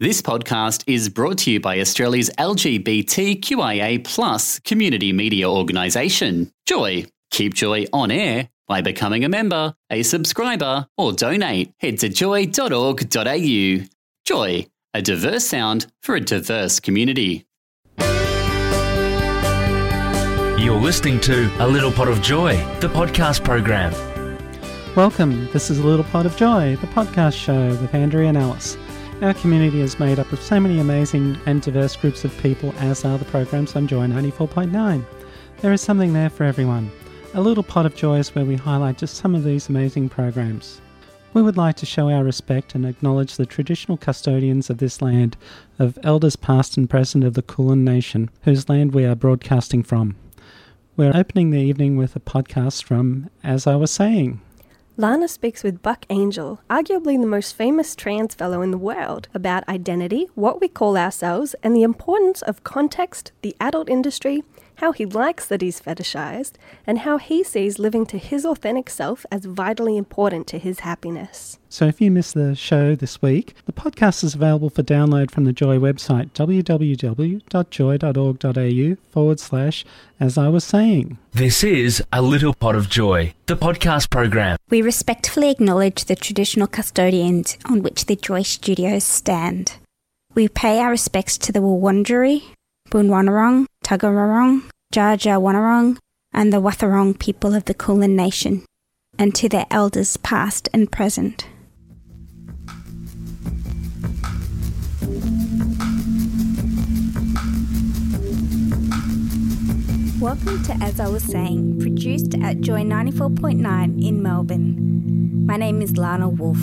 This podcast is brought to you by Australia's LGBTQIA plus community media organisation, Joy. Keep Joy on air by becoming a member, a subscriber, or donate. Head to joy.org.au. Joy, a diverse sound for a diverse community. You're listening to A Little Pot of Joy, the podcast program. Welcome. This is A Little Pot of Joy, the podcast show with Andrea and Alice. Our community is made up of so many amazing and diverse groups of people, as are the programs on Joy 94.9. There is something there for everyone. A Little Pot of Joy is where we highlight just some of these amazing programs. We would like to show our respect and acknowledge the traditional custodians of this land, of elders past and present of the Kulin Nation, whose land we are broadcasting from. We're opening the evening with a podcast from As I Was Saying. Lana speaks with Buck Angel, arguably the most famous trans fellow in the world, about identity, what we call ourselves, and the importance of context, the adult industry, how he likes that he's fetishized, and how he sees living to his authentic self as vitally important to his happiness. So if you missed the show this week, the podcast is available for download from the Joy website, www.joy.org.au forward slash as I was saying. This is A Little Pot of Joy, the podcast program. We respectfully acknowledge the traditional custodians on which the Joy Studios stand. We pay our respects to the Wurundjeri, Boonwurrung, Dja Dja and the Wathaurong people of the Kulin Nation, and to their elders past and present. Welcome to As I Was Saying, produced at Joy 94.9 in Melbourne. My name is Lana Wolf.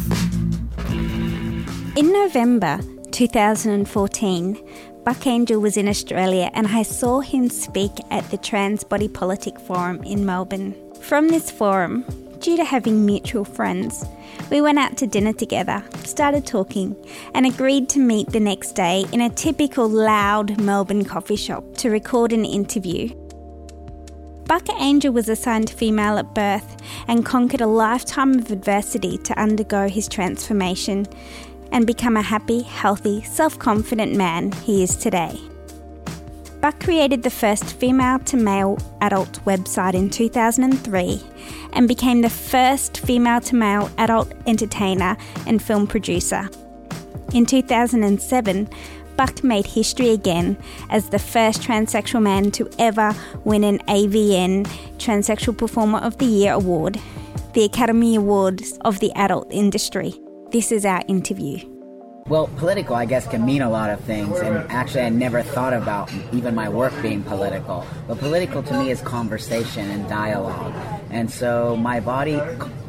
In November 2014, Buck Angel was in Australia and I saw him speak at the Trans Body Politic Forum in Melbourne. From this forum, due to having mutual friends, we went out to dinner together, started talking, and agreed to meet the next day in a typical loud Melbourne coffee shop to record an interview. Buck Angel was assigned female at birth and conquered a lifetime of adversity to undergo his transformation and become a happy, healthy, self confident man he is today. Buck created the first female to male adult website in 2003 and became the first female to male adult entertainer and film producer. In 2007, Buck made history again as the first transsexual man to ever win an AVN Transsexual Performer of the Year award, the Academy Awards of the adult industry. This is our interview. Well, political, I guess, can mean a lot of things, and actually, I never thought about even my work being political. But political to me is conversation and dialogue, and so my body,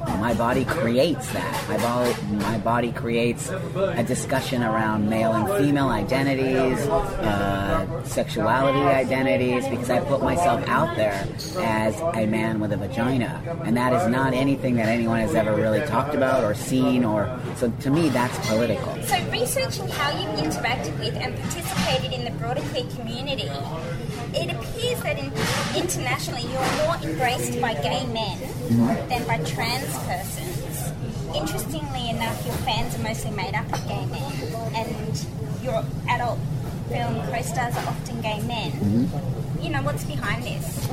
my body creates that. My body, my body creates a discussion around male and female identities, uh, sexuality identities, because I put myself out there as a man with a vagina, and that is not anything that anyone has ever really talked about or seen, or so to me, that's political. So, researching how you've interacted with and participated in the broader queer community, it appears that in, internationally you're more embraced by gay men than by trans persons. Interestingly enough, your fans are mostly made up of gay men, and your adult film co-stars are often gay men. You know what's behind this?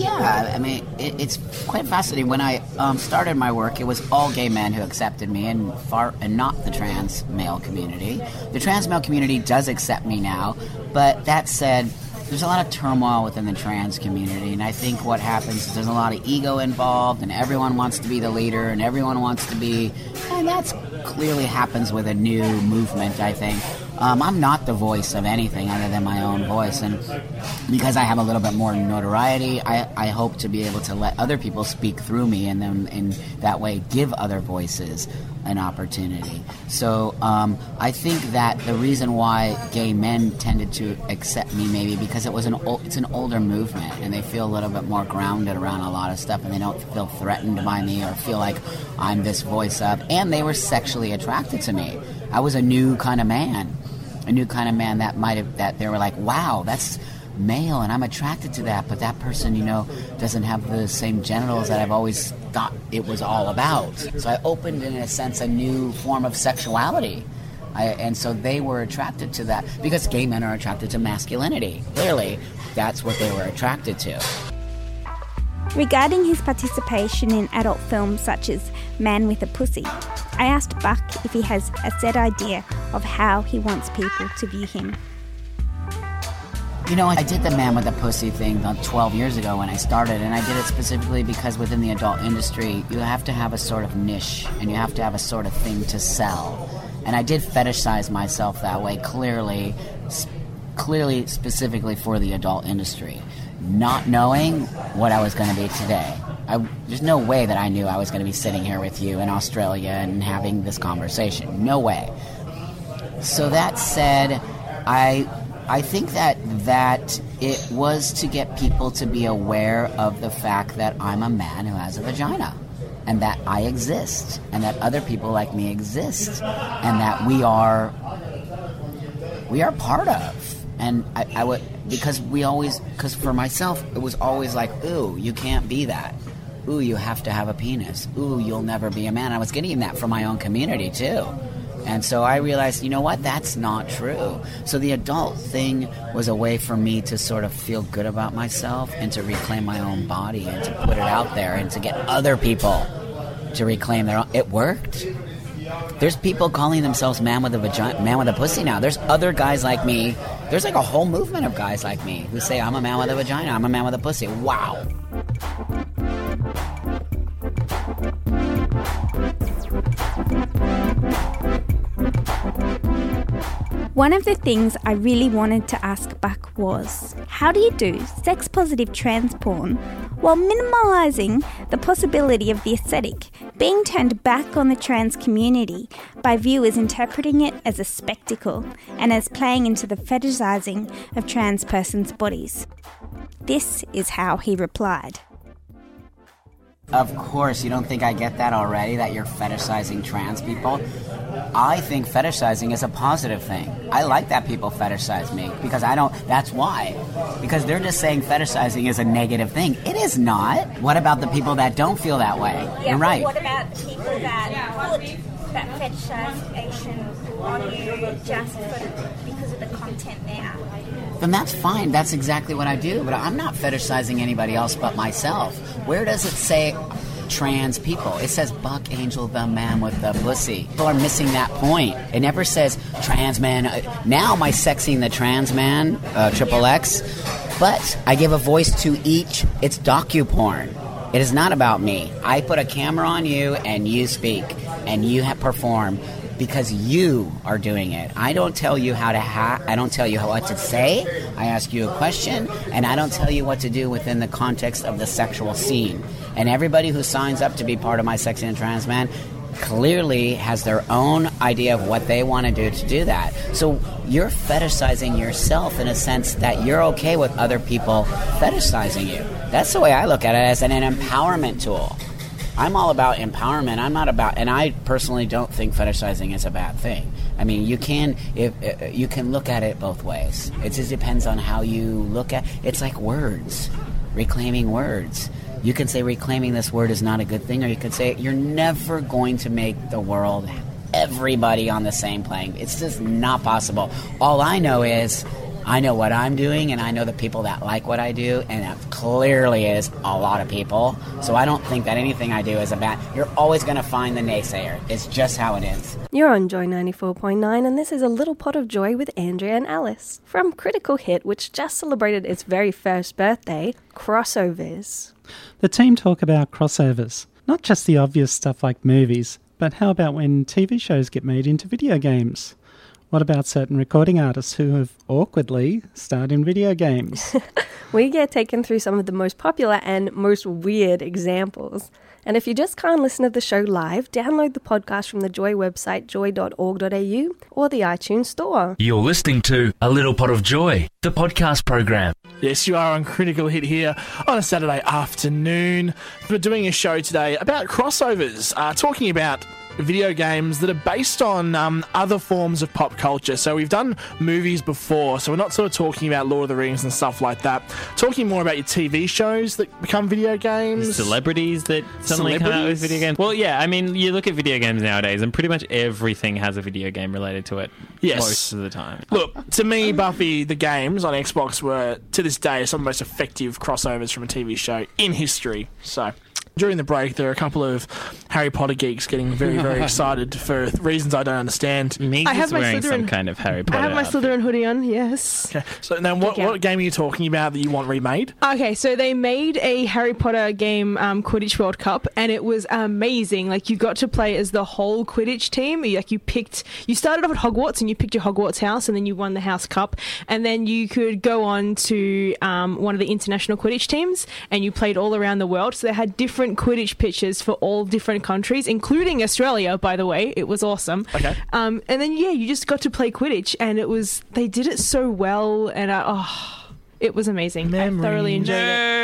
Yeah, I mean, it, it's quite fascinating. When I um, started my work, it was all gay men who accepted me, and far and not the trans male community. The trans male community does accept me now, but that said, there's a lot of turmoil within the trans community, and I think what happens is there's a lot of ego involved, and everyone wants to be the leader, and everyone wants to be, and that's clearly happens with a new movement. I think. Um, I'm not the voice of anything other than my own voice, and because I have a little bit more notoriety, I, I hope to be able to let other people speak through me, and then in that way give other voices an opportunity. So um, I think that the reason why gay men tended to accept me maybe because it was an it's an older movement, and they feel a little bit more grounded around a lot of stuff, and they don't feel threatened by me or feel like I'm this voice of, and they were sexually attracted to me. I was a new kind of man a new kind of man that might have that they were like, wow, that's male, and I'm attracted to that. But that person, you know, doesn't have the same genitals that I've always thought it was all about. So I opened, in a sense, a new form of sexuality. I, and so they were attracted to that because gay men are attracted to masculinity. Clearly, that's what they were attracted to. Regarding his participation in adult films such as Man with a Pussy, I asked Buck if he has a set idea of how he wants people to view him. You know, I did the man with a pussy thing about 12 years ago when I started, and I did it specifically because within the adult industry, you have to have a sort of niche and you have to have a sort of thing to sell. And I did fetishize myself that way, clearly, clearly, specifically for the adult industry, not knowing what I was going to be today. I, there's no way that I knew I was going to be sitting here with you in Australia and having this conversation. No way. So that said, I I think that that it was to get people to be aware of the fact that I'm a man who has a vagina and that I exist and that other people like me exist and that we are we are part of and I, I would because we always because for myself it was always like ooh you can't be that ooh you have to have a penis ooh you'll never be a man i was getting that from my own community too and so I realized, you know what, that's not true. So the adult thing was a way for me to sort of feel good about myself and to reclaim my own body and to put it out there and to get other people to reclaim their own. It worked. There's people calling themselves man with a vagina, man with a pussy now. There's other guys like me. There's like a whole movement of guys like me who say I'm a man with a vagina, I'm a man with a pussy. Wow. One of the things I really wanted to ask Buck was how do you do sex positive trans porn while minimalising the possibility of the aesthetic being turned back on the trans community by viewers interpreting it as a spectacle and as playing into the fetishizing of trans persons' bodies? This is how he replied. Of course, you don't think I get that already, that you're fetishizing trans people? I think fetishizing is a positive thing. I like that people fetishize me because I don't, that's why. Because they're just saying fetishizing is a negative thing. It is not. What about the people that don't feel that way? Yeah, you're right. What about people that put that fetishization on you just for, because of the content there? Then that's fine. That's exactly what I do. But I'm not fetishizing anybody else but myself. Where does it say trans people? It says Buck Angel, the man with the pussy. People are missing that point. It never says trans man. Uh, Now I sexing the trans man, uh, triple X? But I give a voice to each. It's docu porn. It is not about me. I put a camera on you and you speak and you perform because you are doing it. I don't tell you how to ha- I don't tell you what to say. I ask you a question and I don't tell you what to do within the context of the sexual scene. And everybody who signs up to be part of my sexy and trans man clearly has their own idea of what they want to do to do that. So you're fetishizing yourself in a sense that you're okay with other people fetishizing you. That's the way I look at it as an, an empowerment tool. I'm all about empowerment. I'm not about, and I personally don't think fetishizing is a bad thing. I mean, you can if uh, you can look at it both ways. It just depends on how you look at. It's like words, reclaiming words. You can say reclaiming this word is not a good thing, or you could say you're never going to make the world everybody on the same plane. It's just not possible. All I know is I know what I'm doing, and I know the people that like what I do, and that clearly is a lot of people. So I don't think that anything I do is a bad. You're always going to find the naysayer. It's just how it is. You're on Joy 94.9, and this is A Little Pot of Joy with Andrea and Alice. From Critical Hit, which just celebrated its very first birthday, Crossovers. The team talk about crossovers, not just the obvious stuff like movies, but how about when TV shows get made into video games? What about certain recording artists who have awkwardly starred in video games? We get taken through some of the most popular and most weird examples. And if you just can't listen to the show live, download the podcast from the Joy website, joy.org.au, or the iTunes Store. You're listening to A Little Pot of Joy, the podcast program. Yes, you are on Critical Hit here on a Saturday afternoon. We're doing a show today about crossovers, uh, talking about video games that are based on um, other forms of pop culture. So we've done movies before, so we're not sort of talking about Lord of the Rings and stuff like that. Talking more about your TV shows that become video games. Celebrities that suddenly come out with video games. Well, yeah, I mean, you look at video games nowadays, and pretty much everything has a video game related to it. Yes. most of the time. Look, to me, Buffy the games on Xbox were to this day some of the most effective crossovers from a TV show in history. So. During the break, there are a couple of Harry Potter geeks getting very, very excited for reasons I don't understand. Me I just have my wearing some Slytherin- kind of Harry Potter. I have my outfit. Slytherin hoodie on, yes. Okay, so now what, Check out. what game are you talking about that you want remade? Okay, so they made a Harry Potter game, um, Quidditch World Cup, and it was amazing. Like you got to play as the whole Quidditch team. You, like you picked, you started off at Hogwarts and you picked your Hogwarts house, and then you won the House Cup, and then you could go on to um, one of the international Quidditch teams, and you played all around the world. So they had different Quidditch pitches for all different countries, including Australia. By the way, it was awesome. Okay. Um, and then yeah, you just got to play Quidditch, and it was they did it so well, and I, oh, it was amazing. I thoroughly enjoyed it.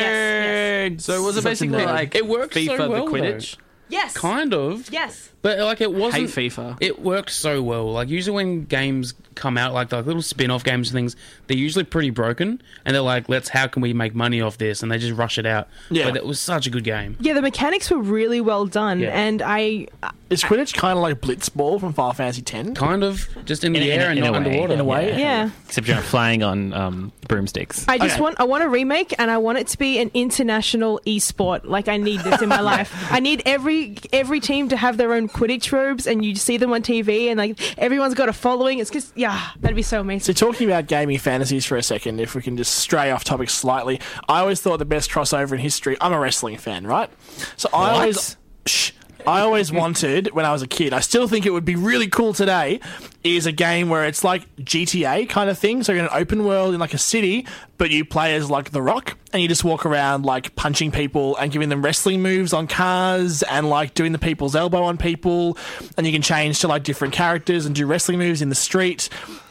Yes, So was it Such a basically like It worked FIFA so well, the Quidditch? yes, Kind of. yes. But like it wasn't Hate FIFA. It worked so well. Like usually when games come out, like like little spin-off games and things, they're usually pretty broken, and they're like, "Let's how can we make money off this?" And they just rush it out. Yeah. But it was such a good game. Yeah, the mechanics were really well done, Yeah. and I Is Quidditch kind of like Blitzball from Final Fantasy X? Kind of just in the In a- air in and in a not way. underwater. In a way, yeah. Except you're not flying on um, broomsticks. I just Okay. want I want a remake and I want it to be an international esport. Like I need this in my life. I need every every team to have their own Quidditch robes and you see them on TV and like everyone's got a following. It's just yeah, that'd be so amazing. So talking about gaming fantasies for a second, if we can just stray off topic slightly, I always thought the best crossover in history. I'm a wrestling fan, right? So I always, shh, I always wanted when I was a kid. I still think it would be really cool today. Is a game where it's like GTA kind of thing. So you're in an open world in like a city, but you play as like The Rock, and you just walk around like punching people and giving them wrestling moves on cars and like doing the people's elbow on people, and you can change to like different characters and do wrestling moves in the street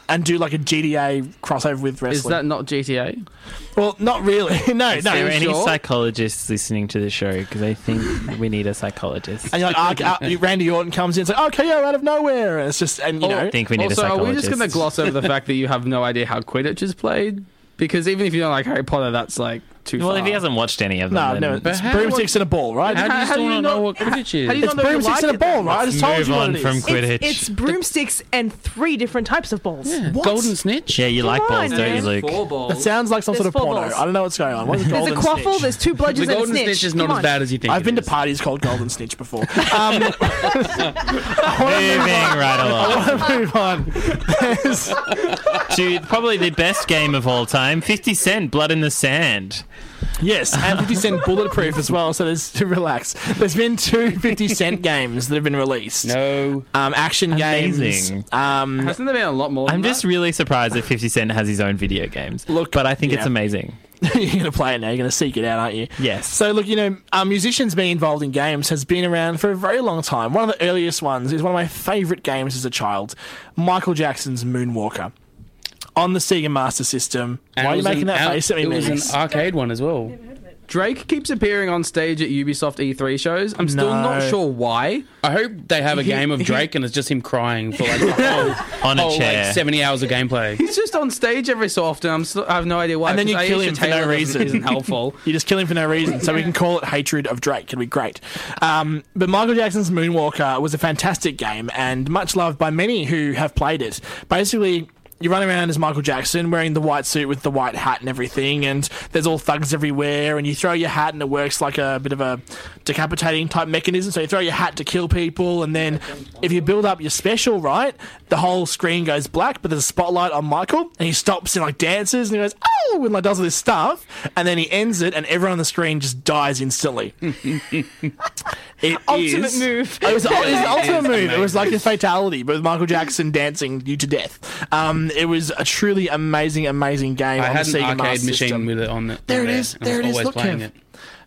and do like a GTA crossover with wrestling. Is that not GTA? well, not really. no, Is no. there any sure? psychologists listening to the show? Because I think we need a psychologist. and you're like, uh, uh, Randy Orton comes in, it's like, oh, KO out of nowhere, and it's just, and you know, I think we need also, a are psychologist. we just going to gloss over the fact that you have no idea how Quidditch is played? Because even if you don't like Harry Potter, that's like too Well, far. if he hasn't watched any of them, no, then no, it's how- broomsticks and a ball, right? How do you How- how still do you not know not- what Quidditch is? how do you it's not know you broomsticks like and a it ball, then? right? I just told move you what on it from. Quidditch. It's, it's broomsticks and three different types of balls. Yeah. What? Golden snitch. yeah, you like Come balls, on, don't you, man. Luke? Four balls. That sounds like some There's sort of four porno. balls. I don't know what's going on. What is There's golden a quaffle, snitch? there's two The bludgers and a golden snitch. snitch is not Come as on. bad as you think. I've been to parties called Golden Snitch before. Um, Moving right along move on. There's- to probably the best game of all time, Fifty Cent, Blood in the Sand. Yes, and 50 Cent Bulletproof as well, so there's to relax. There's been two 50 Cent games that have been released. No. Um, action games. Um, Hasn't there been a lot more? I'm just that? really surprised that 50 Cent has his own video games. Look, but I think it's amazing. you're going to play it now. You're going to seek it out, aren't you? Yes. So, look, you know, uh, musicians being involved in games has been around for a very long time. One of the earliest ones is one of my favourite games as a child Michael Jackson's Moonwalker on the Sega Master System. And Why are you making an that out- face at me, It was Megs? an arcade one as well. Drake keeps appearing on stage at Ubisoft E3 shows. I'm still No. not sure why. I hope they have a He- game of he- Drake and it's just him crying for like the whole, On a whole, chair. like 70 hours of gameplay. He's just on stage every so often. I'm still, I have no idea why. And then you 'cause kill him for no Taylor doesn't- reason. Isn't helpful. You just kill him for no reason. So we can call it Hatred of Drake. It'd be great. Um, but Michael Jackson's Moonwalker was a fantastic game and much loved by many who have played it. Basically, you run around as Michael Jackson wearing the white suit with the white hat and everything, and there's all thugs everywhere, and you throw your hat and it works like a bit of a decapitating type mechanism. So you throw your hat to kill people, and then if you build up your special, right, the whole screen goes black, but there's a spotlight on Michael, and he stops and like dances, and he goes, oh, and like does all this stuff, and then he ends it, and everyone on the screen just dies instantly. It Ultimate is- move. It was, it was the ultimate move. It was like a fatality, but with Michael Jackson dancing you to death. Um, it was a truly amazing, amazing game I on had the an Sega arcade Master machine System. with it on it. There it is. and There it is. Look, Kev.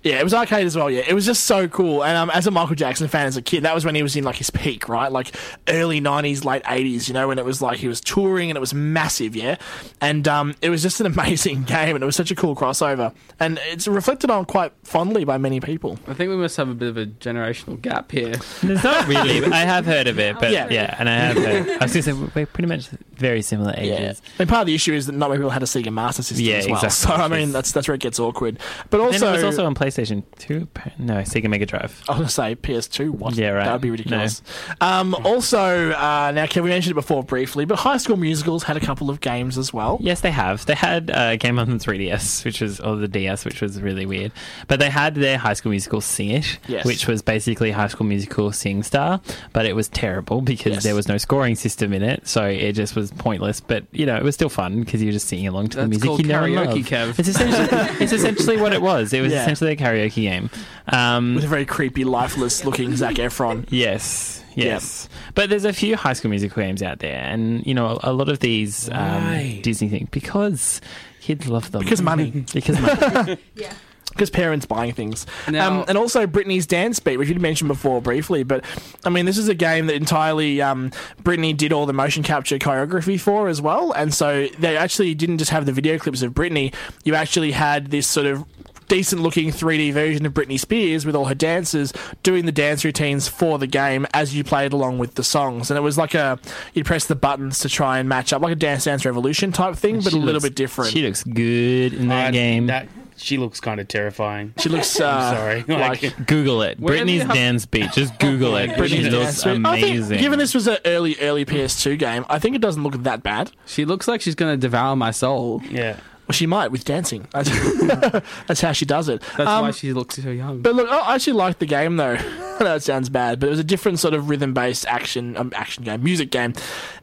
It. Yeah, it was arcade as well. Yeah, it was just so cool. And um, as a Michael Jackson fan as a kid, that was when he was in like his peak, right? Like early '90s, late '80s. You know, when it was like he was touring and it was massive. Yeah, and um, it was just an amazing game, and it was such a cool crossover, and it's reflected on quite fondly by many people. I think we must have a bit of a generational gap here. It's not really. I have heard of it, but Yeah. yeah, and I have heard. I was going to say we're pretty much very similar ages. And part of the issue is that not many people had a Sega Master System Yeah, as well. exactly. So I mean, that's that's where it gets awkward. But Then also, it was also on PlayStation Two. No, Sega Mega Drive. I was going to say PS2. What? Yeah, right. That would be ridiculous. Um, also, uh, now, Kev, we mentioned it before briefly, but High School Musicals had a couple of games as well. Yes, they have. They had a game on the 3DS, which was or the DS, which was really weird. But they had their High School Musical Sing It, Yes. which was basically High School Musical Sing Star, but it was terrible because Yes. there was no scoring system in it, so it just was pointless. But you know, it was still fun because you were just singing along to the That's music called you know and karaoke, love. Kev. It's essentially, it's essentially what it was. It was Yeah. essentially a karaoke game. Um, With a very creepy, lifeless looking Zac Efron. Yes, yes. But there's a few High School Musical games out there, and you know a lot of these um, Disney things because kids love them Because money. because money. Because parents buying things. Now- um, and also Britney's Dance Beat, which you'd mentioned before briefly. But, I mean, this is a game that entirely um, Britney did all the motion capture choreography for as well. And so they actually didn't just have the video clips of Britney, you actually had this sort of decent looking 3D version of Britney Spears with all her dancers doing the dance routines for the game as you played along with the songs. And it was like a, you press the buttons to try and match up, like a Dance Dance Revolution type thing, but a little looks- bit different. She looks good in that I- game. That she looks kind of terrifying. She looks, uh, I'm sorry. like Google it. Where Britney's have- dance beat. Just Google it. Britney's She looks Beat. I think, amazing. given this was an early, early PS2 game, I think it doesn't look that bad. She looks like she's going to devour my soul. Yeah. Well, she might with dancing. That's, how she does it. That's Um, why she looks so young. But look, I actually liked the game though. I know it sounds bad, but it was a different sort of rhythm-based action, um, action game, music game,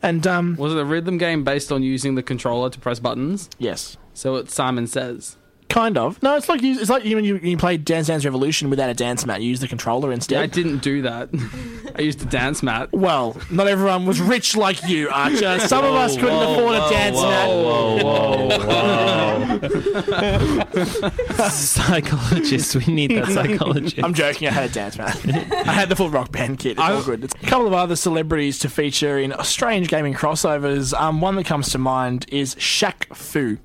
and um, Was it a rhythm game based on using the controller to press buttons? yes, So it's Simon Says. kind of. No, it's like you, it's like you when you, you play Dance Dance Revolution without a dance mat. You use the controller Yeah, I didn't do that. I used a dance mat. well, not everyone was rich like you, Archer. Some of us couldn't afford a dance mat. Psychologist. We need that psychologist. I'm joking. I had a dance mat. I had the full rock band kit. It's all good. It's a couple of other celebrities to feature in strange gaming crossovers. Um, one that comes to mind is Shaq Fu,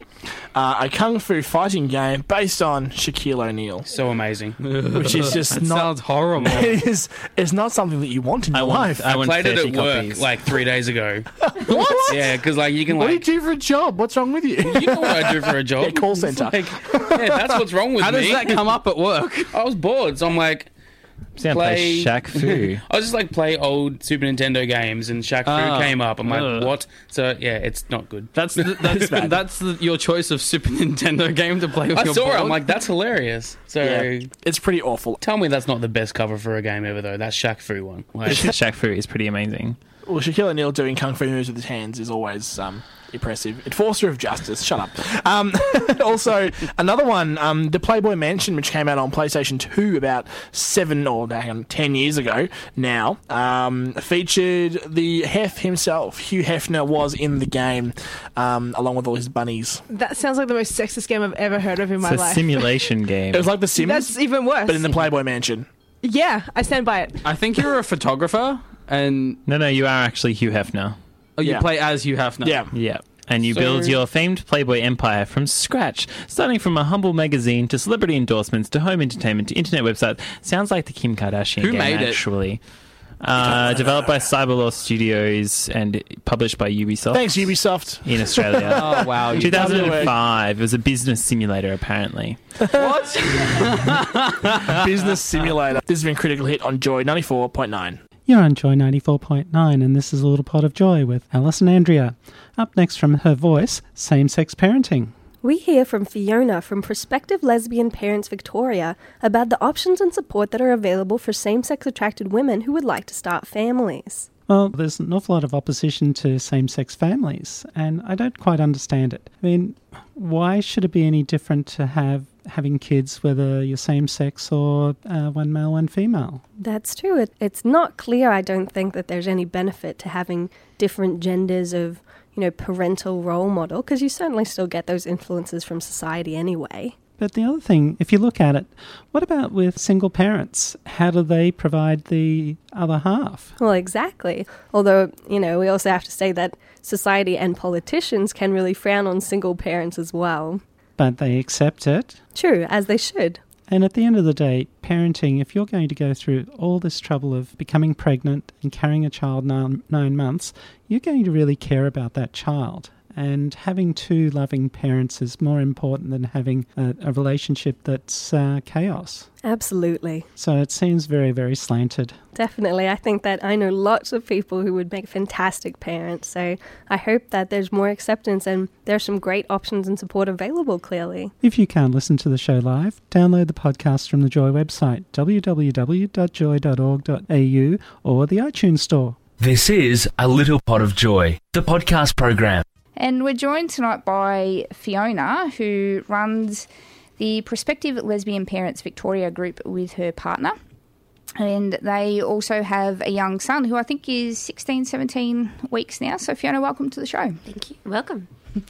uh, a kung fu fighting game based on Shaquille O'Neal, So amazing. which is just That not. sounds horrible. It is. It's not something that you want in I your want, life. I want Played it 30 at work copies. like three days ago. what? Yeah, because like you can What do you like do for a job? What's wrong with you? you know what I do for a job. Yeah, call It's centre. Like, yeah, that's what's wrong with me. How me. does that come up at work? I was bored, so I'm like, See, play play- Shaq Fu. I was just like play old Super Nintendo games, and Shaq Fu Ah. came up. I'm like, Ugh. what? So yeah, it's not good. That's the, that's that's the, your choice of Super Nintendo game to play with I your saw it. I'm like, that's hilarious. So Yeah. It's pretty awful. tell me that's not the best cover for a game ever, though. That's Shaq Fu one. Like, Shaq Fu is pretty amazing. Well, Shaquille O'Neal doing kung fu moves with his hands is always um, impressive. Enforcer of justice. Shut up. Um, also, another one, um, the Playboy Mansion, which came out on PlayStation 2 about seven or hang on, ten years ago now, um, featured the Hef himself. Hugh Hefner was in the game um, along with all his bunnies. That sounds like the most sexist game I've ever heard of in my It's a life. simulation game. It was like The Sims, That's even worse. but in the Playboy Mansion. yeah, I stand by it. I think you're a photographer, and no, no, you are actually Hugh Hefner. Oh, you Yeah. play as Hugh Hefner. Yeah. Yeah. And you So- build your famed Playboy empire from scratch, starting from a humble magazine to celebrity endorsements to home entertainment to internet website. Sounds like the Kim Kardashian Who game, made it? actually. Uh, developed by Cyberlore Studios and published by Ubisoft Thanks, Ubisoft. in Australia. Oh wow. You 2005. It was a business simulator, apparently. what? Business Simulator. This has been Critical Hit on Joy 94.9. You're on Joy 94.9, and this is A Little Pot of Joy with Alice and Andrea. Up next from her voice, same sex parenting. We hear from Fiona from Prospective Lesbian Parents Victoria about the options and support that are available for same sex attracted women who would like to start families. Well, there's an awful lot of opposition to same sex families, and I don't quite understand it. I mean, why should it be any different to have having kids, whether you're same sex or uh, one male, one female? That's true. It, it's not clear, I don't think, that there's any benefit to having different genders of, you know, parental role model, because you certainly still get those influences from society anyway. But the other thing, if you look at it, what about with single parents? How do they provide the other half? Well, exactly. Although, you know, we also have to say that society and politicians can really frown on single parents as well. But they accept it. True, as they should. And at the end of the day, parenting, if you're going to go through all this trouble of becoming pregnant and carrying a child nine, nine months, you're going to really care about that child. And having two loving parents is more important than having a, a relationship that's uh, chaos. Absolutely. So it seems very, very slanted. Definitely. I think that I know lots of people who would make fantastic parents. So I hope that there's more acceptance and there's some great options and support available, clearly. If you can't listen to the show live, download the podcast from the Joy website, www.joy.org.au, or the iTunes Store. This is A Little Pot of Joy, the podcast program. And we're joined tonight by Fiona, who runs the Prospective Lesbian Parents Victoria group with her partner. And they also have a young son who I think is 16, 17 weeks now. So, Fiona, welcome to the show. Thank you. Welcome.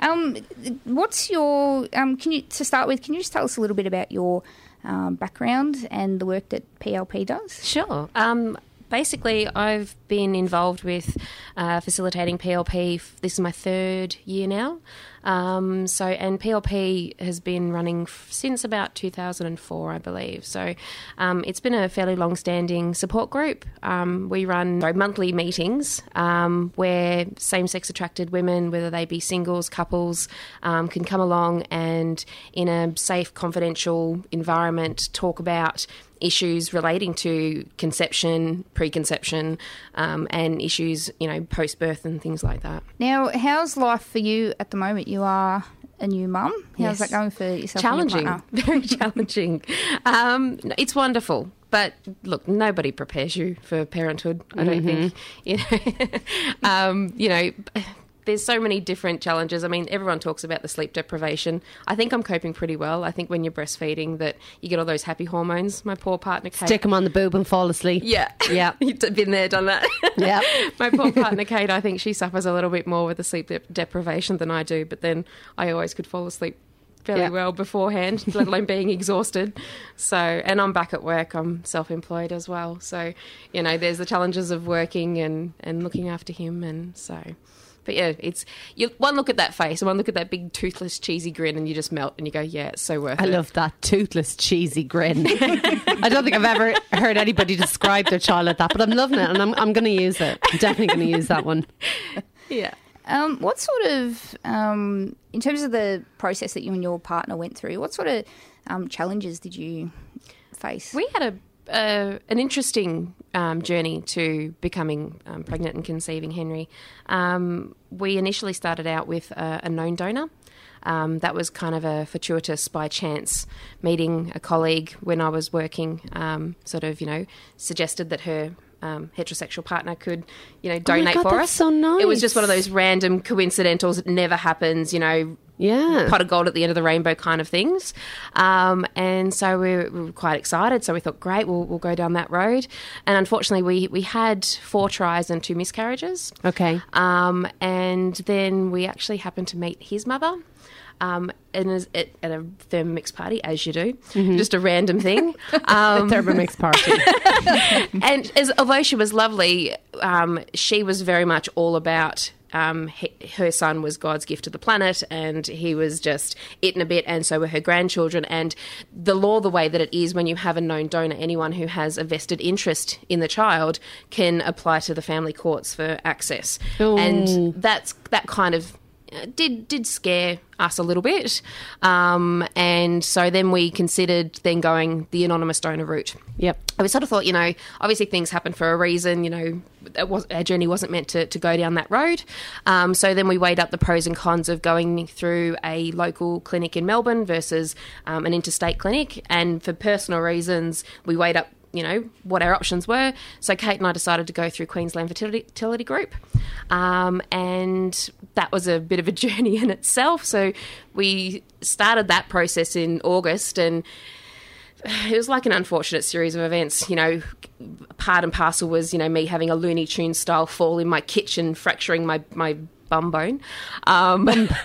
Um, what's your, um, can you, to start with, can you just tell us a little bit about your um, background and the work that PLP does? Sure. Um, basically, I've been involved with uh, facilitating PLP. This is my third year now. Um, so, and PLP has been running f- since about 2004, I believe. So, um, it's been a fairly long-standing support group. Um, we run sorry, monthly meetings um, where same-sex attracted women, whether they be singles, couples, um, can come along and, in a safe, confidential environment, talk about issues relating to conception, preconception, um, and issues, you know, post birth and things like that. Now, how's life for you at the moment? You are a new mum. How's Yes. that going for yourself? Challenging, your very challenging. Um, it's wonderful. But look, nobody prepares you for parenthood. I don't think. You know, um, you know, there's so many different challenges. I mean, everyone talks about the sleep deprivation. I think I'm coping pretty well. I think when you're breastfeeding, that you get all those happy hormones. My poor partner, Kate, Stick them on the boob and fall asleep. Yeah. Yeah. You've been there, done that. Yeah. My poor partner, Kate, I think she suffers a little bit more with the sleep de- deprivation than I do, but then I always could fall asleep fairly Yeah. well beforehand, let alone being exhausted. So, and I'm back at work, I'm self employed as well. So, you know, there's the challenges of working and, and looking after him. And so, but yeah, it's you, one look at that face and one look at that big toothless cheesy grin, and you just melt and you go, yeah, it's so worth I it. I love that toothless, cheesy grin. I don't think I've ever heard anybody describe their child like that, but I'm loving it and I'm, I'm going to use it. I'm definitely going to use that one. Yeah. Um, what sort of, um, in terms of the process that you and your partner went through, what sort of um, challenges did you face? We had a uh, an interesting um, journey to becoming um, pregnant and conceiving Henry. Um, we initially started out with a, a known donor. Um, that was kind of a fortuitous by chance meeting a colleague when I was working. Um, sort of, you know, suggested that her um, heterosexual partner could, you know, donate Oh my donate God, for that's us. so It was just one of those random coincidentals. It never happens, you know. Yeah. Pot of gold at the end of the rainbow kind of things. Um, and so we were, we were quite excited. So we thought, great, we'll, we'll go down that road. And unfortunately, we, we had four tries and two miscarriages. Okay. Um, and then we actually happened to meet his mother. Um, and as- at, at a Thermomix party, as you do, Mhm. just a random thing. Um, Thermomix party. and as, although she was lovely, um, she was very much all about. Um, he, her son was God's gift to the planet, and he was just it in a bit, and so were her grandchildren. And the law, the way that it is when you have a known donor, anyone who has a vested interest in the child can apply to the family courts for access. Oh. And that's that kind of did did scare us a little bit, um, and so then we considered then going the anonymous donor route. Yep. And we sort of thought, you know, obviously things happen for a reason. You know, was, our journey wasn't meant to, to go down that road. Um, so then we weighed up the pros and cons of going through a local clinic in Melbourne versus um, an interstate clinic. And for personal reasons, we weighed up you know what our options were. So Kate and I decided to go through Queensland Fertility, Group, um, and that was a bit of a journey in itself. So we started that process in August, and it was like an unfortunate series of events. You know, part and parcel was you know me having a Looney Tune style fall in my kitchen, fracturing my my bum bone. Um,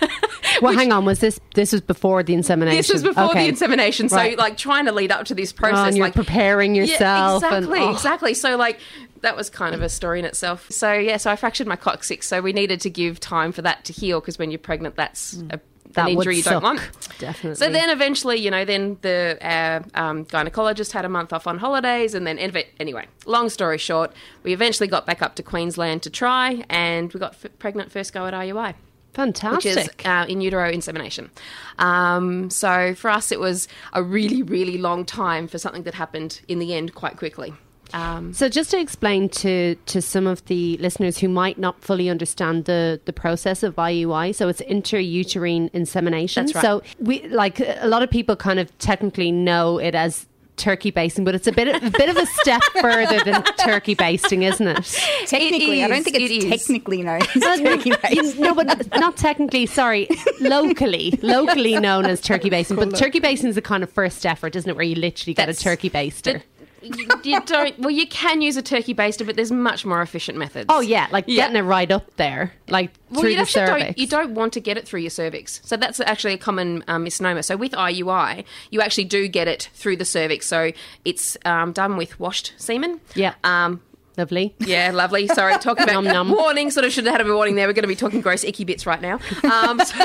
Well, hang on. Was this this was before the insemination? This was before Okay. the insemination, so Right. like trying to lead up to this Oh, process, and you're like preparing yourself. Yeah, and- exactly, oh. exactly. So like that was kind of a story in itself. So yeah, so I fractured my coccyx, so we needed to give time for that to heal because when you're pregnant, that's a, Mm. That an would injury you don't want. Definitely. So then eventually, you know, then the uh, um, gynecologist had a month off on holidays, and then anyway, anyway, long story short, we eventually got back up to Queensland to try, and we got f- pregnant first go at IUI. Fantastic. Which is uh, in utero insemination. Um, so for us, it was a really, really long time for something that happened in the end quite quickly. Um, So just to explain to to some of the listeners who might not fully understand the the process of IUI, so it's intrauterine insemination. That's right. So we like a lot of people kind of technically know it as turkey basting, but it's a bit a bit of a step further than turkey basting, isn't it? Technically, I don't think it's technically known as turkey You- no, but not technically. Sorry, locally, locally known as turkey basting. But turkey basting is a kind of first effort, isn't it? Where you literally get a turkey baster. You, you don't. Well, you can use a turkey baster, but there's much more efficient methods. Oh yeah, like getting it right up there, like Well, through you the cervix. don't, you don't want to get it through your cervix. So that's actually a common um, misnomer. So with IUI, you actually do get it through the cervix. So it's um, done with washed semen. Yeah. Um, Lovely. Yeah, lovely. Sorry, talking about Nom nom. warning. Sort of should have had a warning there. We're going to be talking gross, icky bits right now. Um, so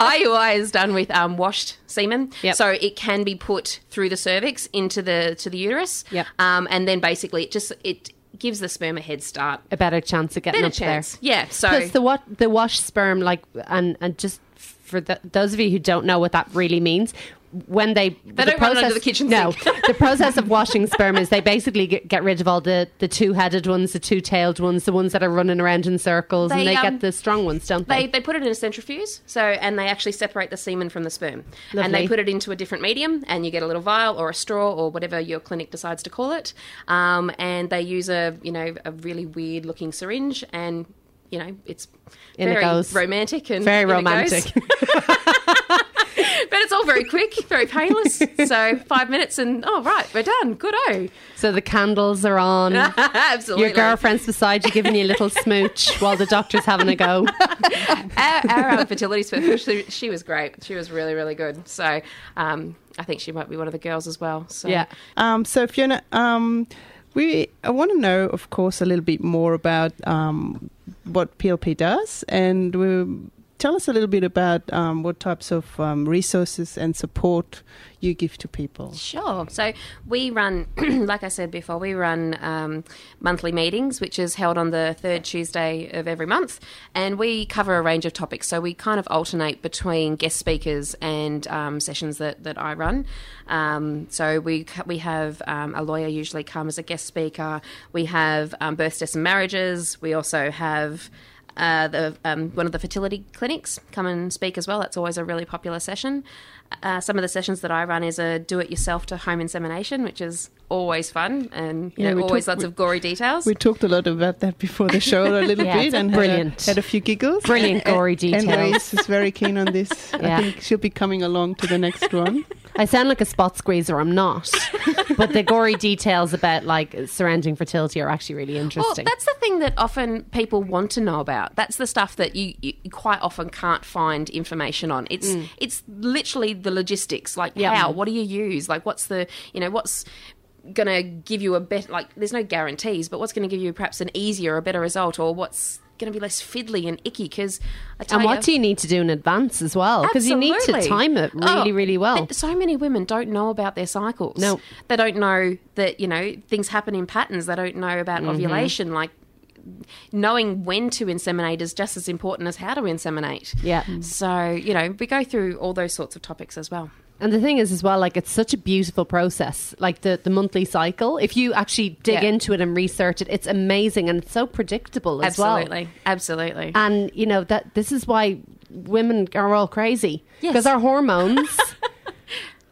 IUI is done with um, washed semen, so it can be put through the cervix into the to the uterus. Yep. Um, and then basically it just it gives the sperm a head start. a better chance of getting Better up chance. there. Yeah. So Plus the what the wash sperm, like, and and just for the, those of you who don't know what that really means, when they They don't run under the kitchen no, the process of washing sperm is they basically get, get rid of all the the two headed ones, the two tailed ones, the ones that are running around in circles, and They, they um, get the strong ones, don't they? They, they put it in a centrifuge, so and they actually separate the semen from the sperm, and they put it into a different medium, and you get a little vial or a straw or whatever your clinic decides to call it, um, and they use a you know a really weird looking syringe, and you know it's In it very goes. romantic and Very it romantic. but it's all very quick, very painless. so five minutes, and oh right, we're done. Good oh. So the candles are on. Absolutely. Your girlfriend's beside you giving you a little smooch while the doctor's having a go. our, our um, fertility specialist, she, she was great. She was really, really good. So um, I think she might be one of the girls as well. So Um, so Fiona, um, we I want to know, of course, a little bit more about um, what PLP does, and we, tell us a little bit about um, what types of um, resources and support you give to people. Sure. So we run, like I said before, we run um, monthly meetings, which is held on the third Tuesday of every month, and we cover a range of topics. So we kind of alternate between guest speakers and um, sessions that, that I run. Um, so we we have um, a lawyer usually come as a guest speaker. We have births, deaths, and marriages. We also have uh, the um, one of the fertility clinics come and speak as well. That's always a really popular session. Uh, some of the sessions that I run is a do-it-yourself to home insemination, which is always fun and you Yeah, know, always talked- lots of gory details. We talked a lot about that before the show a little Yeah, bit and brilliant. Had, a, had a few giggles. Brilliant gory details. And Grace is very keen on this. Yeah. I think she'll be coming along to the next one. I sound like a spot squeezer. I'm not, but the gory details about like surrounding fertility are actually really Well, interesting. that's the thing that often people want to know about. That's the stuff that you, you quite often can't find information on. It's Mm. it's literally the logistics, like Yeah. how, what do you use, like what's the you know what's going to give you a better like there's no guarantees, but what's going to give you perhaps an easier or better result, or what's going to be less fiddly and icky because I tell and you, what do you need to do in advance as well? Because you need to time it really, Oh, really well. So many women don't know about their cycles. No. They don't know that, you know, things happen in patterns. They don't know about Mhm. ovulation. Like, knowing when to inseminate is just as important as how to inseminate. Yeah. So, you know, we go through all those sorts of topics as well. And the thing is, as well, like it's such a beautiful process, like the, the monthly cycle. If you actually dig Yeah. into it and research it, it's amazing and it's so predictable as well. Absolutely. Absolutely. And you know that this is why women are all crazy Yes. because our hormones,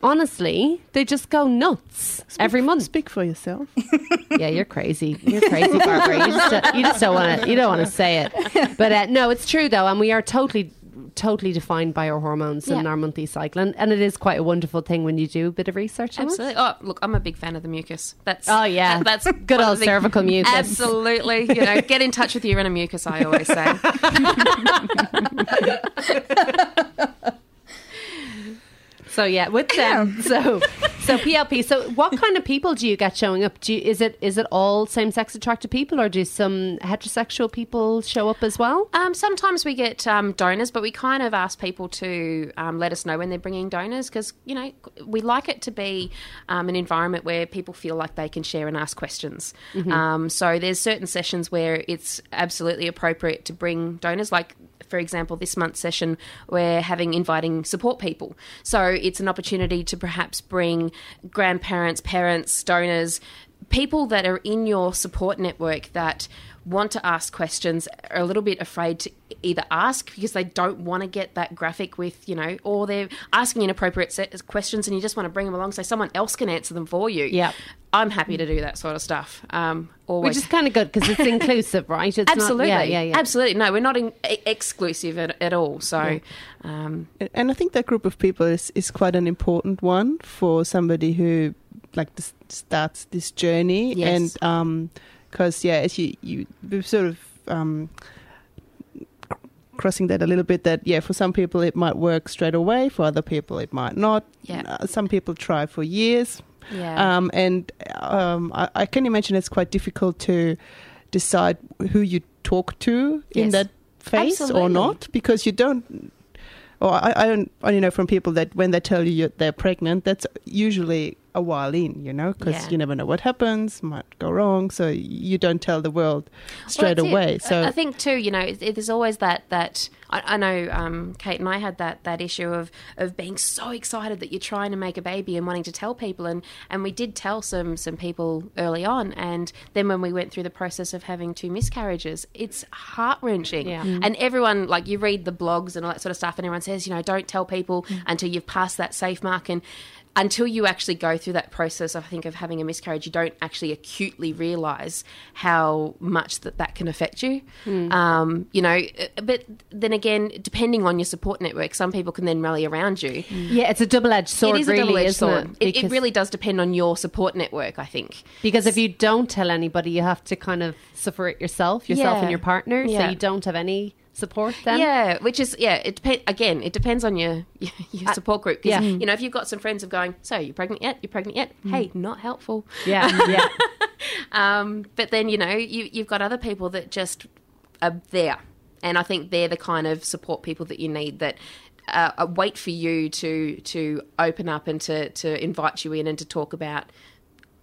honestly, they just go nuts every month. Speak for yourself. yeah, you're crazy. You're crazy, Barbara. You just, you just don't want to. You don't want to say it. But uh, no, it's true though, and we are totally totally defined by our hormones and our monthly cycle, and, and it is quite a wonderful thing when you do a bit of research. on it. Absolutely. Oh, look, I'm a big fan of the mucus. That's Oh, yeah. that- that's Good old the- cervical mucus. Absolutely. You know, get in touch with your inner mucus. I always say. So yeah, with them. So so PLP. So what kind of people do you get showing up? Do you, is it is it all same sex attracted people, or do some heterosexual people show up as well? Um, sometimes we get um, donors, but we kind of ask people to um, let us know when they're bringing donors because you know we like it to be um, an environment where people feel like they can share and ask questions. Mhm. Um, so there's certain sessions where it's absolutely appropriate to bring donors, like for example, this month's session, we're having inviting support people. So it's an opportunity to perhaps bring grandparents, parents, donors, people that are in your support network that want to ask questions are a little bit afraid to either ask because they don't want to get that graphic with you know or they're asking inappropriate set questions and you just want to bring them along so someone else can answer them for you yeah i'm happy to do that sort of stuff um always Which is kind of good because it's inclusive, right? It's absolutely Not, yeah, yeah, yeah. absolutely no we're not in, e- exclusive at, at all so um And- And I think that group of people is, is quite an important one for somebody who like s- starts this journey. Yes. And because yeah, as you you we've sort of um, crossing that a little bit. That yeah, for some people it might work straight away. For other people it might not. Yeah. Uh, some people try for years. Yeah. Um, and um, I, I can imagine it's quite difficult to decide who you talk to in Yes. that phase or not because you don't or I, I don't only know from people that when they tell you you're, they're pregnant, that's usually a while in, you know, because Yeah. you never know what happens, might go wrong, so you don't tell the world straight Well, that's it. away. So I think too, you know, it, it- there's always that that I, I know um, Kate and I had that that issue of of being so excited that you're trying to make a baby and wanting to tell people, and and we did tell some some people early on, and then when we went through the process of having two miscarriages, it's heart wrenching, Yeah. Mm. and everyone like you read the blogs and all that sort of stuff, and everyone says, you know, don't tell people until you've passed that safe mark and until you actually go through that process, I think, of having a miscarriage, you don't actually acutely realise how much that that can affect you. Hmm. Um, you know, but then again, depending on your support network, some people can then rally around you. Yeah, it's a double-edged sword, it is a double-edged sword. it? It, it really does depend on your support network, I think. Because if you don't tell anybody, you have to kind of suffer it yourself, yourself Yeah. and your partner. So you don't have any support then. Yeah, which is yeah. It depends again. It depends on your your, your support group. yeah. you know, if you've got some friends of going, so you're pregnant yet? You're pregnant yet? Hey, not helpful. Yeah, yeah. um, but then you know, you you've got other people that just are there, and I think they're the kind of support people that you need that. Uh, uh, wait for you to to open up and to to invite you in and to talk about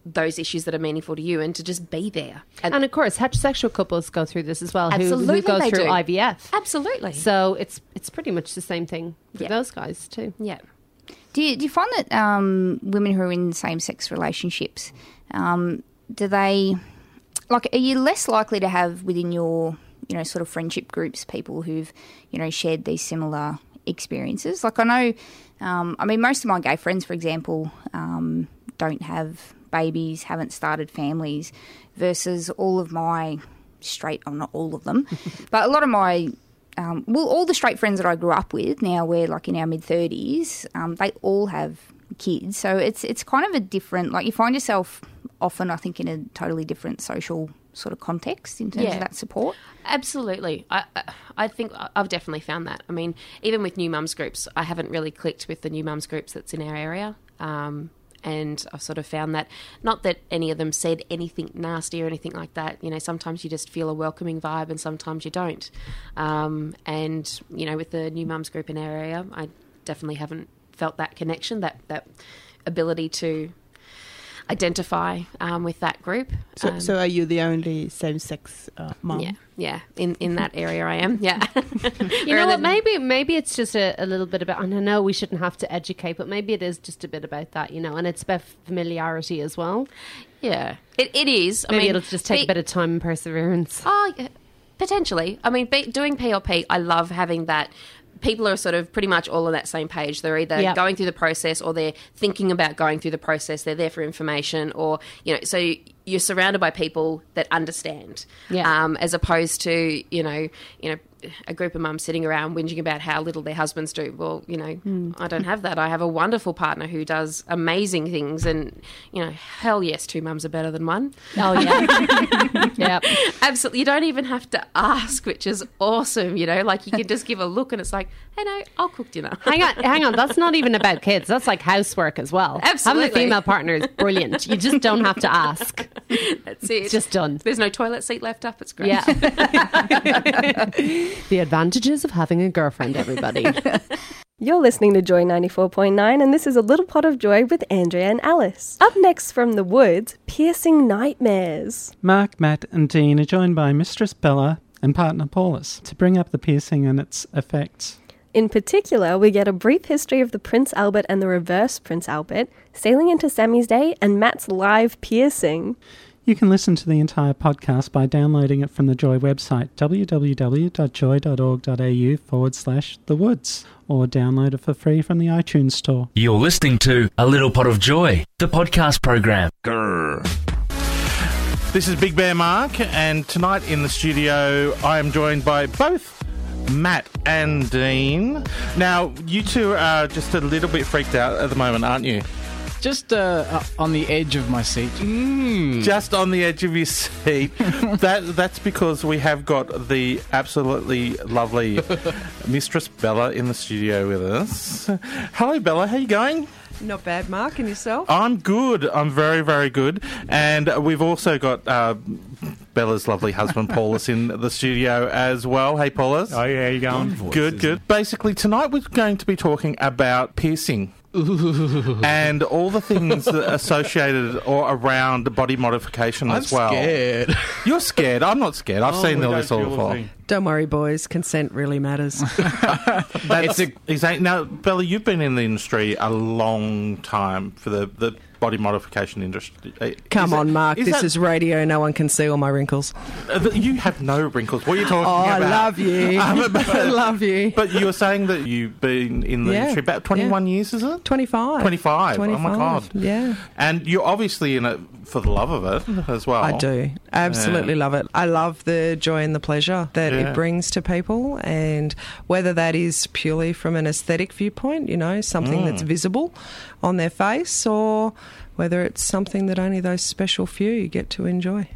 those issues that are meaningful to you and to just be there. And, of course, heterosexual couples go through this as well. who- Absolutely who, go they through do. IVF. Absolutely. So it's it's pretty much the same thing for Yeah. those guys too. Yeah. Do you, do you find that um, women who are in same sex relationships, um, do they like? Are you less likely to have within your you know sort of friendship groups people who've you know shared these similar experiences? Like I know, um, I mean, most of my gay friends, for example, um, don't have babies, haven't started families, versus all of my straight, oh, not all of them, but a lot of my um, well, all the straight friends that I grew up with, now we're like in our mid thirties, um, they all have kids. So it's it's kind of a different. Like you find yourself often, I think, in a totally different social sort of context in terms Yeah. of that support. Absolutely. I, I- I think I've definitely found that. I mean, even with new mums groups, I haven't really clicked with the new mums groups that's in our area. Um, and I've sort of found that, not that any of them said anything nasty or anything like that. You know, sometimes you just feel a welcoming vibe and sometimes you don't. Um, and, you know, with the new mums group in our area, I definitely haven't felt that connection, that, that ability to identify um, with that group. so, Um, so are you the only same-sex uh, mom? yeah, yeah. In in that area, I am. Yeah. You know what? Maybe maybe it's just a, a little bit about. And I know we shouldn't have to educate, but maybe it is just a bit about that, you know. And it's about familiarity as well. Yeah, it, it is. I Maybe mean, it'll just take be- a bit of time and perseverance. Oh, yeah, potentially. I mean, be, doing PLP, I love having that. People are sort of pretty much all on that same page. They're either Yep. going through the process or they're thinking about going through the process. They're there for information, or you know, so you're surrounded by people that understand. Yeah. Um, as opposed to you know, you know, a group of mums sitting around whinging about how little their husbands do. Well, you know, hmm. I don't have that. I have a wonderful partner who does amazing things, and you know, hell yes, two mums are better than one. Oh yeah, yeah, absolutely. You don't even have to ask, which is awesome. You know, like you can just give a look, and it's like, hey, no, I'll cook dinner. Hang on, hang on. That's not even about kids. That's like housework as well. Absolutely, Having a female partner is brilliant. You just don't have to ask. That's it. It's just done. There's no toilet seat left up. It's great. Yeah. the advantages of having a girlfriend, everybody. You're listening to Joy 94.9, and this is A Little Pot of Joy with Andrea and Alice. Up next from the woods, Piercing Nightmares. Mark, Matt, and Dean are joined by Mistress Bella and partner Paulus to bring up the piercing and its effects. In particular, we get a brief history of the Prince Albert and the reverse Prince Albert, sailing into Sammy's day, and Matt's live piercing. You can listen to the entire podcast by downloading it from the Joy website, www.joy.org.au forward slash the woods, or download it for free from the iTunes store. You're listening to A Little Pot of Joy, the podcast program. Grr. This is Big Bear Mark, and tonight in the studio, I am joined by both Matt and Dean. Now, you two are just a little bit freaked out at the moment, aren't you? Just uh, uh, on the edge of my seat. Just on the edge of your seat. that that's because we have got the absolutely lovely Mistress Bella in the studio with us. Hello, Bella. How you going? Not bad, Mark. And yourself? I'm good. I'm very, very good. And we've also got uh, Bella's lovely husband, Paulus, in the studio as well. Hey, Paulus. Oh, yeah, how you going? Good, good. Basically, tonight we're going to be talking about piercing. and all the things associated or around body modification I'm as well. scared. You're scared. I'm not scared. I've Oh, seen we all don't this all feel a before. Don't worry, boys. Consent really matters. That's exactly. Now, Bella, you've been in the industry a long time for the, the body modification industry. Uh, Come is it- on, Mark. is this that- is radio. No one can see all my wrinkles. Uh, You have no wrinkles. What are you talking Oh, I love you. I love you. But you were saying that you've been in the Yeah, industry about 21 years, is it? 25. 25. Oh, my God. Yeah. And you're obviously in it for the love of it as well. I do. Absolutely Yeah. love it. I love the joy and the pleasure that Yeah. it brings to people. And whether that is purely from an aesthetic viewpoint, you know, something Mm. that's visible on their face, or whether it's something that only those special few get to enjoy.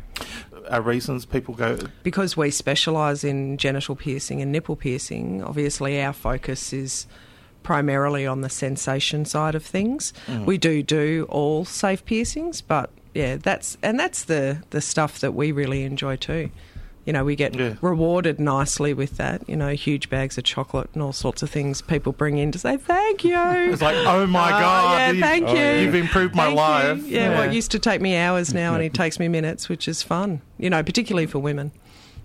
Are reasons people go. Because we specialise in genital piercing and nipple piercing, obviously our focus is primarily on the sensation side of things. Mm. We do do all safe piercings, but yeah, that's and that's the the stuff that we really enjoy too. You know, we get rewarded nicely with that. You know, huge bags of chocolate and all sorts of things people bring in to say thank you. It's like, oh my Oh, God, yeah, you- thank oh, you. You've improved my Thank you. life. Yeah, what used to take me hours now, and it takes me minutes, which is fun. You know, particularly for women.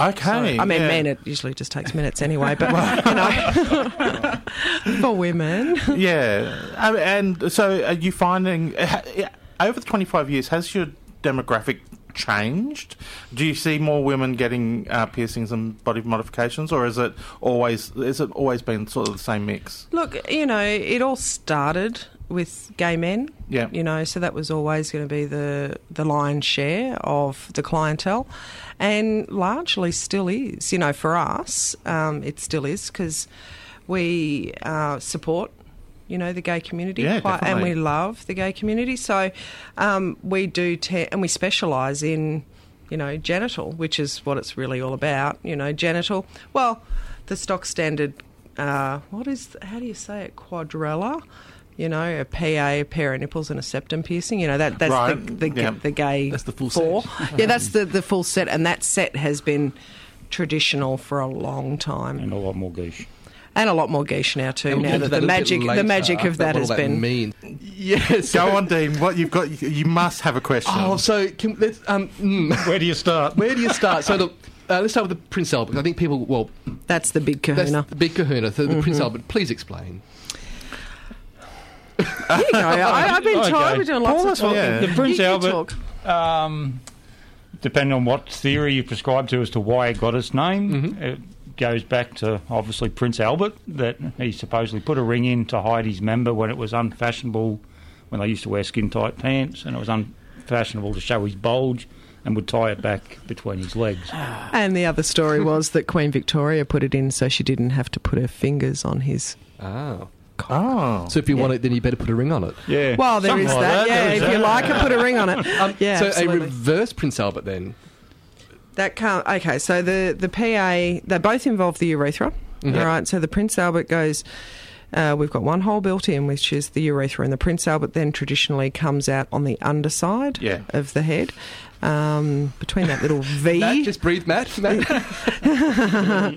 Okay. I mean, yeah. men, it usually just takes minutes anyway, but, you know, for women. yeah. And so are you finding, over the 25 years, has your demographic changed? Do you see more women getting uh, piercings and body modifications, or is it always is it always been sort of the same mix? Look, you know, it all started with gay men. Yeah. You know, so that was always going to be the the lion's share of the clientele, and largely still is. You know, for us, um, it still is because we uh, support. You know the gay community, Yeah, quite- and we love the gay community. So um, we do, te- and we specialise in, you know, genital, which is what it's really all about. You know, genital. Well, the stock standard. Uh, what is? How do you say it? Quadrella. You know, a PA, a pair of nipples, and a septum piercing. You know that that's Right, the, the, yeah. the gay. That's the full four. set. yeah, that's the the full set, and that set has been traditional for a long time, and a lot more guiche. And a lot more guiche now too. And now that the that a magic the magic of that what has all been. mean. Yes. Go on, Dean. What you've got? You must have a question. Oh, so can, let's, um, Where do you start? Where do you start? So look, uh, let's start with the Prince Albert. I think people, well, That's the big kahuna. that's the big Kahuna. So the Prince Mhm. Albert. Please explain. Here you go. I, I've been Okay. trying. We're doing lots of talking. The Prince You- you Albert, talk. um, depending on what theory you prescribe to as to why it got its name, it goes back to obviously Prince Albert that he supposedly put a ring in to hide his member when it was unfashionable when they used to wear skin tight pants and it was unfashionable to show his bulge and would tie it back between his legs. And the other story was that Queen Victoria put it in so she didn't have to put her fingers on his. Oh. Oh. So if you want it, then you better put a ring on it. Yeah. Well, there is that. Yeah, if you like it, put a ring on it. Um, yeah, so absolutely. a reverse Prince Albert then. That can't. Okay, so the the PA they both involve the urethra. Mhm. All right, so the Prince Albert goes. Uh, we've got one hole built in, which is the urethra, and the Prince Albert then traditionally comes out on the underside Yeah. of the head, um, between that little V. Matt, just breathe, Matt. Matt.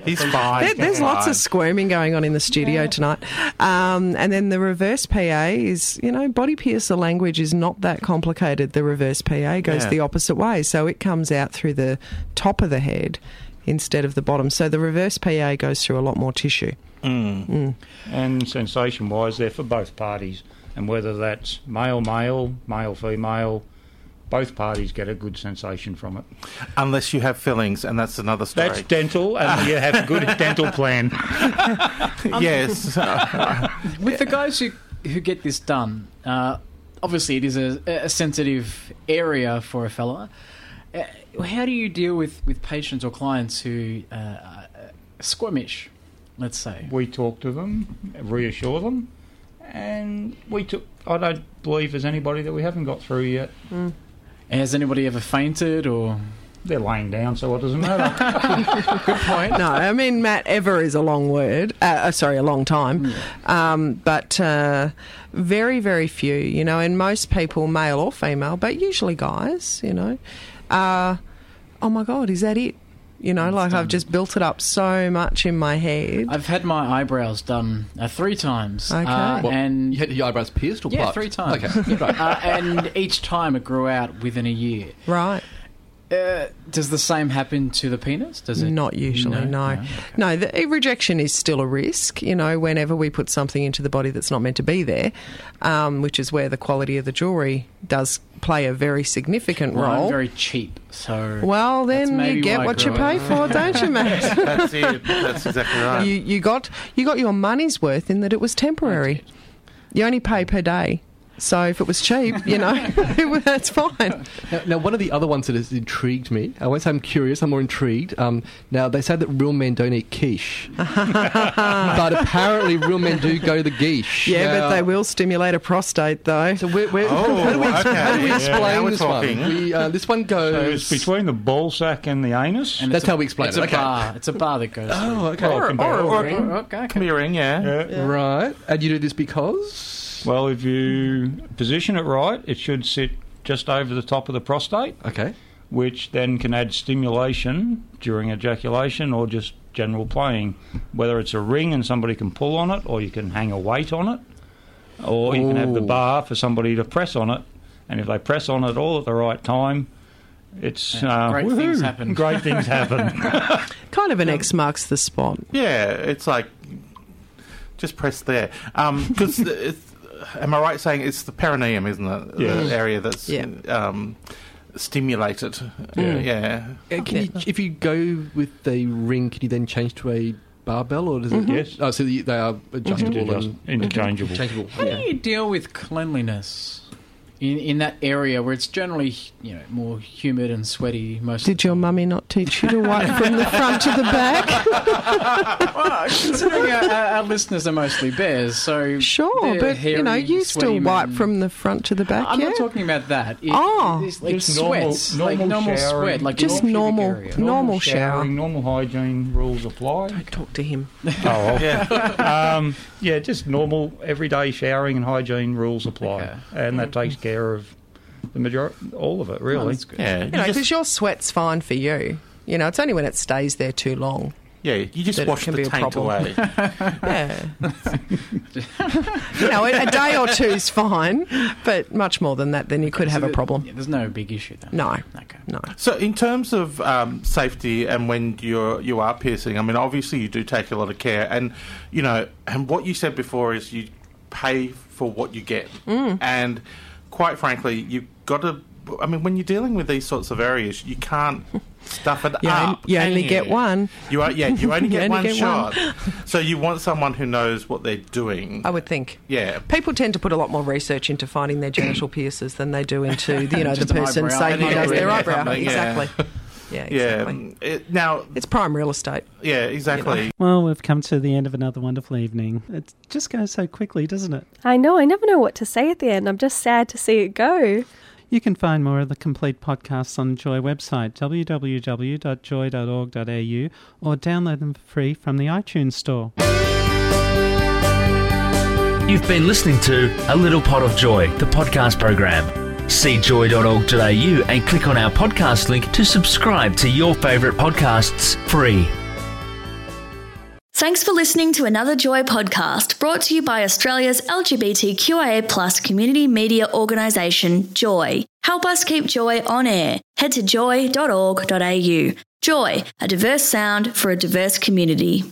He's fine. There- there's lots Fine. of squirming going on in the studio tonight. Um, and then the reverse PA is, you know, body piercer language is not that complicated. The reverse PA goes Yeah. the opposite way. So it comes out through the top of the head instead of the bottom. So the reverse PA goes through a lot more tissue. Mm. And sensation wise, they're for both parties. And whether that's male male, male female, both parties get a good sensation from it. Unless you have fillings, and that's another story. That's dental, and you have a good dental plan. yes. With the guys who who get this done, uh, obviously it is a, a sensitive area for a fella. Uh, how do you deal with, with patients or clients who uh, are squirmish, let's say? We talk to them, reassure them, and we took. I don't believe there's anybody that we haven't got through yet. Has anybody ever fainted or? They're laying down, so what does it matter. Good point. No, I mean, Matt, ever is a long word. Uh, uh, sorry, a long time. Um, but uh, very, very few, you know, and most people, male or female, but usually guys, you know, uh, oh my God, is that it? You know, like I've just built it up so much in my head. I've had my eyebrows done uh, three times. Okay. Uh, What, and you had your eyebrows pierced or yeah, plucked? three times. Okay, uh, and each time it grew out within a year. Right. Uh, does the same happen to the penis? Does it? Not usually, no. No, the eh, rejection is still a risk, you know, whenever we put something into the body that's not meant to be there, um, which is where the quality of the jewellery does play a very significant Well, role. I'm very cheap, so. well, then you get what you pay for, don't you, mate? That's it. That's exactly right. You, you got you got your money's worth in that it was temporary. You only pay per day. So if it was cheap, you know, that's fine. Now, now, one of the other ones that has intrigued me, I won't say I'm curious, I'm more intrigued. Um, now, they say that real men don't eat quiche. but apparently, real men do go to the quiche. Yeah, Now- but they will stimulate a prostate, though. So where, where, Oh, how do we, okay. how do we explain now we're this talking. one? We, uh, this one So goes. it's between the ball sack and the anus. And That's a- how we explain it's it, A okay. bar. It's a bar that goes. Oh, okay. Well, it can be or, all or, ring. or Okay, can be a ring, yeah. Right. And you do this because? Well, if you position it right, it should sit just over the top of the prostate, Okay. which then can add stimulation during ejaculation or just general playing. Whether it's a ring and somebody can pull on it, or you can hang a weight on it, or you can have the Ooh. bar for somebody to press on it. And if they press on it all at the right time, it's Yeah, uh, great things happen. Great things happen. Kind of an X marks the spot. Yeah, it's like just press there. Because am I right saying it's the perineum, isn't it? Yes. The area that's Yeah. um, stimulated. Yeah. yeah. Uh, can you, if you go with the ring, can you then change to a barbell, or does it? Yes. Oh, so they are adjustable Adjust- and interchangeable. Interchangeable. How yeah. do you deal with cleanliness in in that area where it's generally you know more humid and sweaty most? Did your mummy not teach you to wipe from the front to the back? well, considering our, our, our listeners are mostly bears, so Sure, they're but you know, you still sweaty wipe men. from the front to the back. I'm yeah? not talking about that. It, Oh. it's like Just normal- sweats, like normal normal showering. sweat, like Just your pubic normal- area. normal shower. showering, normal hygiene rules apply. Don't talk to him. Oh, well. yeah. um, yeah, just normal everyday showering and hygiene rules apply, Okay. and that takes care of the majority, all of it, Oh, really. that's good. Yeah. You know, because your sweat's fine for you. You know, it's only when it stays there too long. yeah, you just that it wash the taint away. Yeah. you know, a, a day or two's fine, but much more than that, then you could have a problem. Yeah, there's no big issue then. No, Okay. no. So, in terms of um, safety and when you're you are piercing, I mean, obviously you do take a lot of care, and you know, and what you said before is you pay for what you get, Mm. and quite frankly, you've got to I mean, when you're dealing with these sorts of areas, you can't stuff it You on- up. you can only get one. You are, yeah, you only You get only one get shot. one. so you want someone who knows what they're doing. I would think. Yeah. People tend to put a lot more research into finding their genital piercers than they do into the, you know the person saying who Yeah, does their eyebrow. yeah. Exactly. Yeah, exactly. Yeah. It, now it's prime real estate. Yeah, exactly. Well, we've come to the end of another wonderful evening. It just goes so quickly, doesn't it? I know, I never know what to say at the end. I'm just sad to see it go. You can find more of the complete podcasts on the Joy website, www.joy.org.au, or download them for free from the iTunes Store. You've been listening to A Little Pot of Joy, the podcast program. See joy.org.au and click on our podcast link to subscribe to your favourite podcasts free. Thanks for listening to another Joy podcast brought to you by Australia's LGBTQIA plus community media organisation, Joy. Help us keep Joy on air. Head to joy.org.au. Joy, a diverse sound for a diverse community.